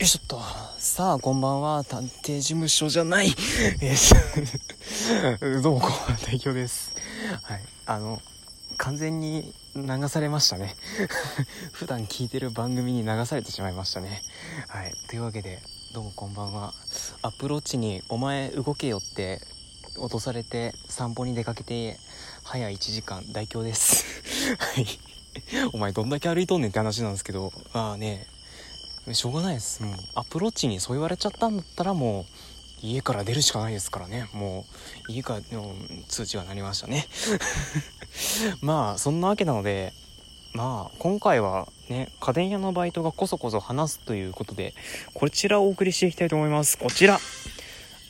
よいしょっと。さあ、こんばんは。探偵事務所じゃない。どうも、こんばんは。大京です。はい。あの、完全に流されましたね。普段聞いてる番組に流されてしまいましたね。はい。というわけで、どうもこんばんは。アプローチに、お前動けよって、落とされて散歩に出かけて、早1時間、大京です。はい。お前どんだけ歩いとんねんって話なんですけど、まあね、しょうがないです。もうアプローチにそう言われちゃったんだったらもう家から出るしかないですからね。もう家からの通知が鳴りましたね。まあそんなわけなのでまあ今回はね家電屋のバイトがこそこそ話すということでこちらをお送りしていきたいと思います。こちら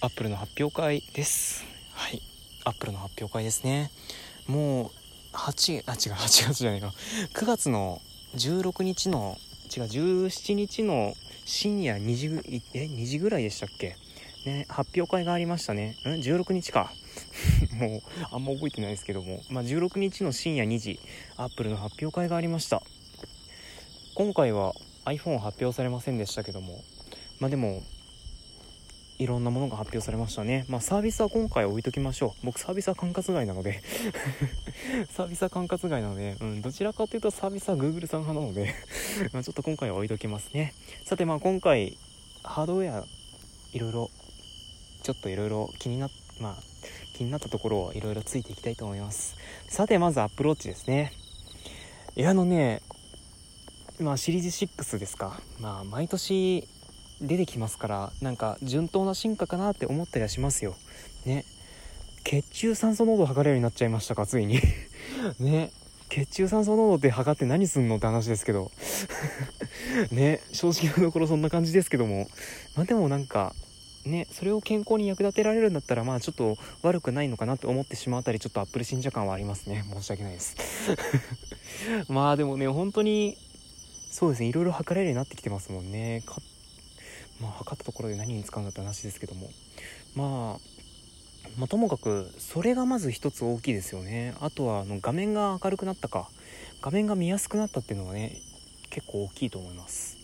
アップルの発表会です。はい。アップルの発表会ですね。もう8あ違う8月じゃないか9月の16日の違う17日の深夜2時ぐえ2時ぐらいでしたっけ？ね発表会がありましたね。ん？16日か。もうあんま覚えてないですけども、まあ、16日の深夜2時アップルの発表会がありました。今回は iPhone 発表されませんでしたけども。まあでもいろんなものが発表されましたね。まあサービスは今回置いときましょう。僕サービスは管轄外なので。サービスは管轄外なので、うん、どちらかというとサービスは Google さん派なので。まちょっと今回は置いときますね。さてまあ今回ハードウェアいろいろちょっといろいろ気になっまあ気になったところをいろいろついていきたいと思います。さてまずアプローチですね。いやあのねまあシリーズ6ですか。まあ毎年出てきますからなんか順当な進化かなって思ったりはしますよ。ね。血中酸素濃度測れるようになっちゃいましたかついに。ね。血中酸素濃度って測って何すんのって話ですけど。ね。正直なところそんな感じですけども。まあでもなんかね。それを健康に役立てられるんだったらまあちょっと悪くないのかなって思ってしまうあたりちょっとアップル信者感はありますね。申し訳ないです。まあでもね本当にそうですね。いろいろ測れるようになってきてますもんね。まあ測ったところで何に使うんだって話ですけども。まあまあ、ともかくそれがまず一つ大きいですよね。あとはあの画面が明るくなったか。画面が見やすくなったっていうのはね結構大きいと思います、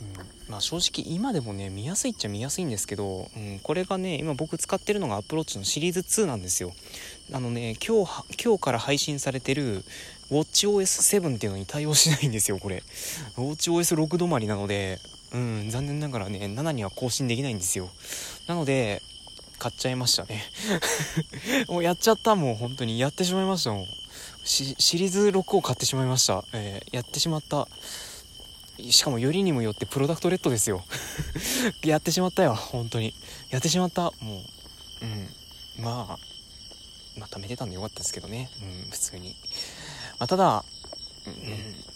うん、まあ正直今でもね見やすいっちゃ見やすいんですけど、うん、これがね今僕使ってるのがアプローチのシリーズ2なんですよ。あのね今日今日から配信されてる WatchOS7 っていうのに対応しないんですよこれ。WatchOS6 止まりなのでうん残念ながらね7には更新できないんですよ。なので買っちゃいましたね。もうやっちゃった。もう本当にやってしまいました。もんシリーズ6を買ってしまいました、えー、やってしまった。しかもよりにもよってプロダクトレッドですよ。やってしまったよ。本当に。やってしまった。もううん。まあまあ貯めてたんでよかったですけどね。うん普通に、まあ、ただうん。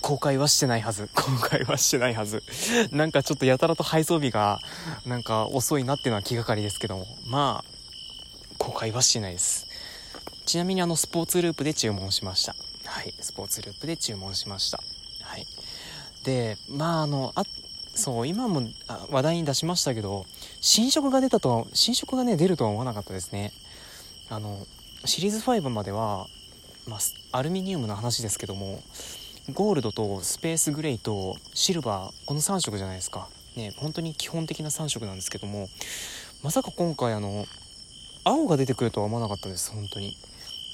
公開はしてないはず。公開はしてないはず。なんかちょっとやたらと配送日が、なんか遅いなっていうのは気がかりですけども。まあ、公開はしてないです。ちなみにあの、スポーツループで注文しました。はい。スポーツループで注文しました。はい。で、まああの、あ、そう、今も話題に出しましたけど、新色が出たと、新色がね、出るとは思わなかったですね。あの、シリーズ5までは、まあ、アルミニウムの話ですけども、ゴールドとスペースグレーとシルバーこの3色じゃないですか。ね本当に基本的な3色なんですけどもまさか今回あの青が出てくるとは思わなかったです本当に。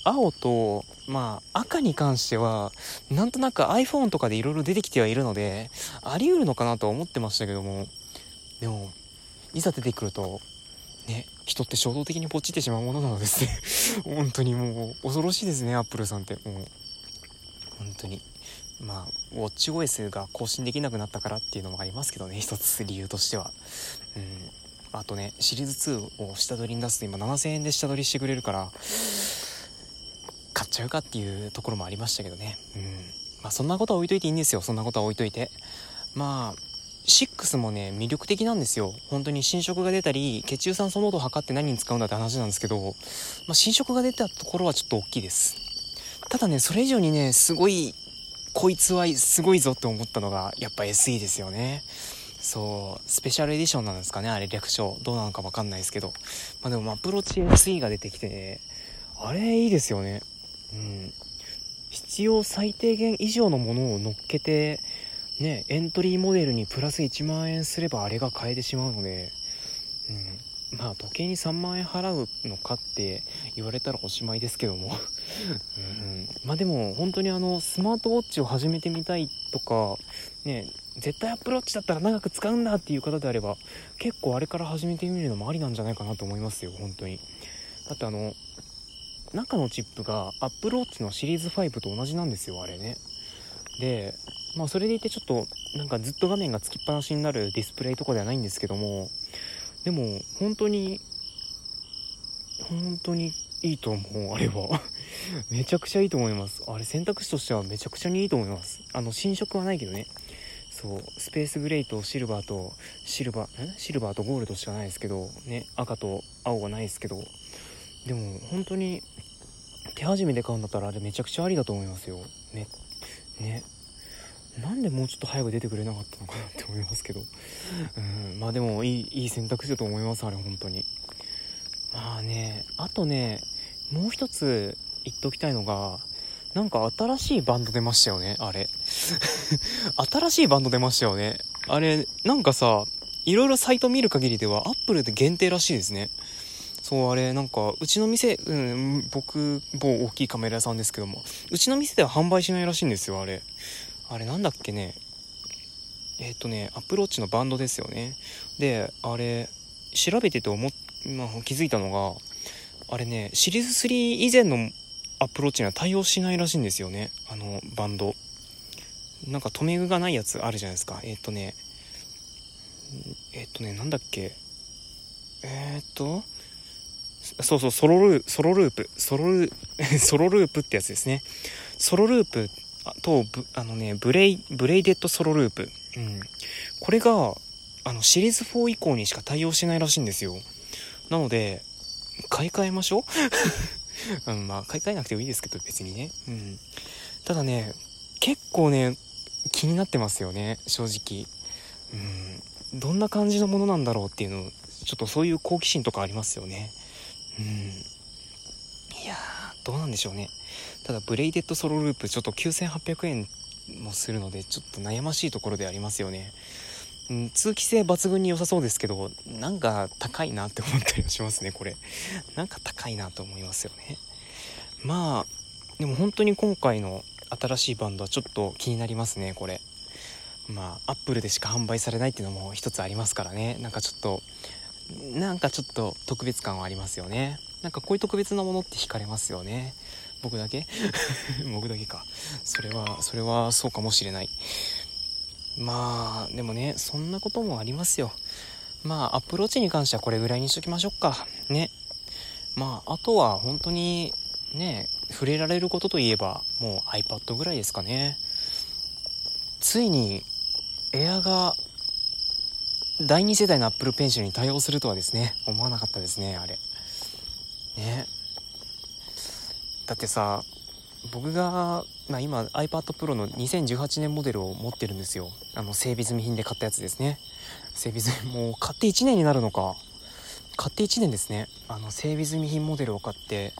青とまあ赤に関してはなんとなく iPhone とかでいろいろ出てきてはいるのであり得るのかなとは思ってましたけども。でもいざ出てくるとね人って衝動的にポチってしまうものなのですね。本当にもう恐ろしいですねアップルさんって。もう本当にまあ、ウォッチ OS が更新できなくなったからっていうのもありますけどね、一つ理由としては。うん。あとね、シリーズ2を下取りに出すと今7000円で下取りしてくれるから、買っちゃうかっていうところもありましたけどね。うん。まあそんなことは置いといていいんですよ、そんなことは置いといて。まあ、6もね、魅力的なんですよ。本当に新色が出たり、血中酸素濃度を測って何に使うんだって話なんですけど、まあ新色が出たところはちょっと大きいです。ただね、それ以上にね、すごいこいつはすごいぞって思ったのが、やっぱ SE ですよね。そう、スペシャルエディションなんですかね、あれ略称。どうなのかわかんないですけど。まあでも、アプローチ SE が出てきて、ねあれいいですよね。うん。必要最低限以上のものを乗っけて、ねエントリーモデルにプラス1万円すればあれが買えてしまうので、うん、まあ時計に3万円払うのかって言われたらおしまいですけども、うん、まあでも本当にあのスマートウォッチを始めてみたいとかね絶対アップローチだったら長く使うんだっていう方であれば結構あれから始めてみるのもありなんじゃないかなと思いますよ本当に。だってあの中のチップがアップローチのシリーズ5と同じなんですよあれね。でまあそれでいてちょっとなんかずっと画面がつきっぱなしになるディスプレイとかではないんですけどもでも本当に本当にいいと思うあれは。めちゃくちゃいいと思います。あれ選択肢としてはめちゃくちゃにいいと思います。あの新色はないけどね。そうスペースグレーとシルバーとシルバーシルバーとゴールドしかないですけどね赤と青がないですけど。でも本当に手始めで買うんだったらあれめちゃくちゃありだと思いますよ。ね。ね。なんでもうちょっと早く出てくれなかったのかなって思いますけどうんまあでもいいいい選択肢だと思いますあれ本当にまあねあとねもう一つ言っておきたいのがなんか新しいバンド出ましたよね、あれ。新しいバンド出ましたよね。あれ、なんかさ、いろいろサイト見る限りでは、アップルで限定らしいですね。そう、あれ、なんか、うちの店、うん、僕、某大きいカメラ屋さんですけども、うちの店では販売しないらしいんですよ、あれ。あれ、なんだっけね？えっ、ー、とね、 Apple Watch のバンドですよね。で、あれ、調べてて思っ、まあ、気づいたのが、あれね、シリーズ3以前の Apple Watch には対応しないらしいんですよね。あのバンド。なんか留め具がないやつあるじゃないですか。えっ、ー、とねえっ、ー、とねなんだっけ？えっ、とそうそうソロルソロループ。ソロル ソロループってやつですね。ソロループとあのねブレイブレイデッドソロループうんこれがあのシリーズ4以降にしか対応しないらしいんですよなので買い替えましょう？うん、まあ、買い替えなくてもいいですけど、別にね。うん。ただね、結構ね、気になってますよね、正直。うん。どんな感じのものなんだろうっていうの、ちょっとそういう好奇心とかありますよね。うん。いやー、どうなんでしょうね。ただ、ブレイデッドソロループ、ちょっと9800円もするので、ちょっと悩ましいところでありますよね。うん、通気性抜群に良さそうですけど、なんか高いなって思ったりはしますね、これ。なんか高いなと思いますよね。まあ、でも本当に今回の新しいバンドはちょっと気になりますね、これ。まあ、アップルでしか販売されないっていうのも一つありますからね。なんかちょっと、なんかちょっと特別感はありますよね。なんかこういう特別なものって惹かれますよね。僕だけ？僕だけか。それは、それはそうかもしれない。まあ、でもね、そんなこともありますよ。まあ、アプローチに関してはこれぐらいにしときましょうか。ね。まあ、あとは本当に、ね、触れられることといえば、もう iPad ぐらいですかね。ついに、エアが、第2世代の Apple Pencil に対応するとはですね、思わなかったですね、あれ。ね。だってさ、僕が、まあ、今 iPad Pro の2018年モデルを持ってるんですよ。あの整備済み品で買ったやつですね。整備済みもう買って1年になるのか。買って1年ですね。あの整備済み品モデルを買って、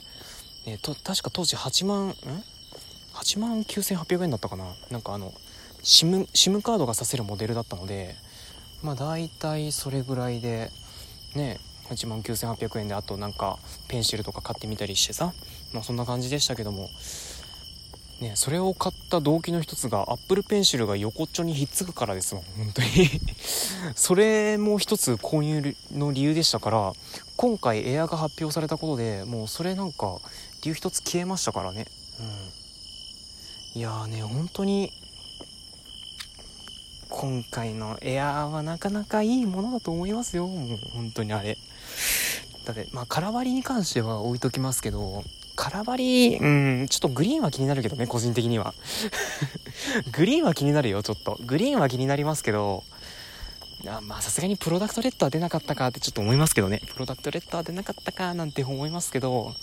ね、と確か当時8万ん？8万9800円だったかな。なんかあの SIM, SIM カードがさせるモデルだったのでまあ大体それぐらいでね8万9800円であとなんかペンシルとか買ってみたりしてさ。まあそんな感じでしたけども。ね、それを買った動機の一つが Apple Pencil が横っちょにひっつくからですもん。本当に。それも一つ購入の理由でしたから今回エアが発表されたことでもうそれなんか理由一つ消えましたからね。うん。いやーね本当に今回のエアーはなかなかいいものだと思いますよ。もう本当にあれ。だってまあ空張りに関しては置いときますけど空張り、うん、ちょっとグリーンは気になるけどね、個人的には。グリーンは気になるよ、ちょっと。グリーンは気になりますけど、あまあさすがにプロダクトレッドは出なかったかってちょっと思いますけどね。プロダクトレッドは出なかったかなんて思いますけど、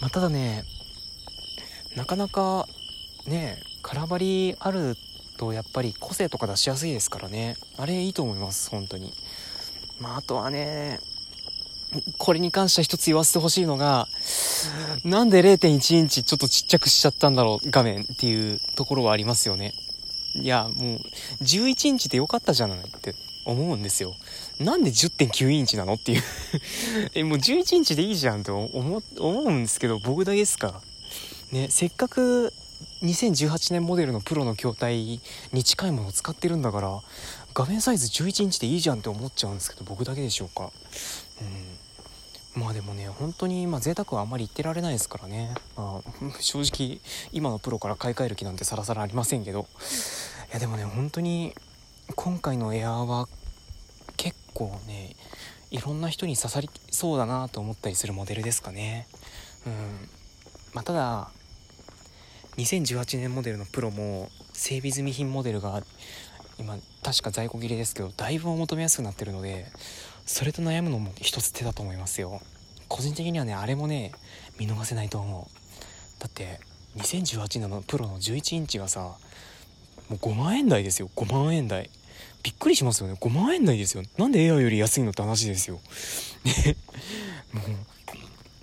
まあただね、なかなかね、空張りあるとやっぱり個性とか出しやすいですからね。あれいいと思います、本当に。まああとはね、これに関しては一つ言わせてほしいのが、なんで0.1インチちょっとちっちゃくしちゃったんだろう、画面っていうところはありますよね。いや、もう、11インチでよかったじゃないって思うんですよ。なんで10.9インチなのっていう え、もう11インチでいいじゃんって思、思うんですけど、僕だけですかね、せっかく2018年モデルのプロの筐体に近いものを使ってるんだから画面サイズ11インチでいいじゃんって思っちゃうんですけど僕だけでしょうか？うんまあでもね本当に今贅沢はあんまり言ってられないですからね、まあ、正直今のプロから買い替える気なんてさらさらありませんけど。いやでもね本当に今回のエアーは結構ねいろんな人に刺さりそうだなと思ったりするモデルですかね。うん。まあただ2018年モデルのプロも整備済み品モデルが今確か在庫切れですけどだいぶお求めやすくなってるのでそれと悩むのも一つ手だと思いますよ。個人的にはねあれもね見逃せないと思う。だって2018年のプロの11インチがさもう5万円台ですよ。5万円台。びっくりしますよね。5万円台ですよ。なんでエアより安いのって話ですよ。ね。もう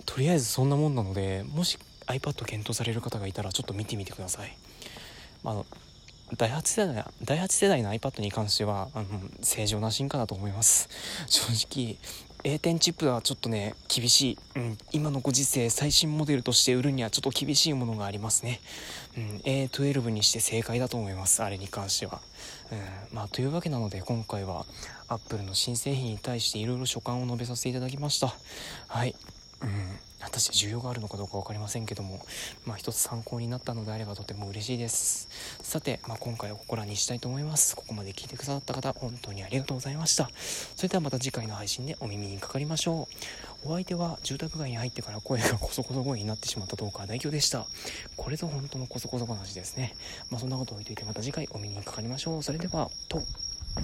とりあえずそんなもんなのでもし iPad 検討される方がいたらちょっと見てみてください。まあ第8世代第8世代の iPad に関してはあの正常な進化だと思います。正直 A 点チップはちょっとね厳しい、うん、今のご時世最新モデルとして売るにはちょっと厳しいものがありますね、うん、A12 にして正解だと思います。あれに関しては、うん、まあというわけなので今回は Apple の新製品に対していろいろ所感を述べさせていただきました。はい。うん。果たして需要があるのかどうか分かりませんけども、まあ、一つ参考になったのであればとても嬉しいです。さて、まあ、今回はここらにしたいと思います。ここまで聞いてくださった方本当にありがとうございました。それではまた次回の配信でお耳にかかりましょう。お相手は住宅街に入ってから声がコソコソ声になってしまったトーカー代表でした。これぞ本当のコソコソ話ですね。まあそんなこと置いといてまた次回お耳にかかりましょう。それではと。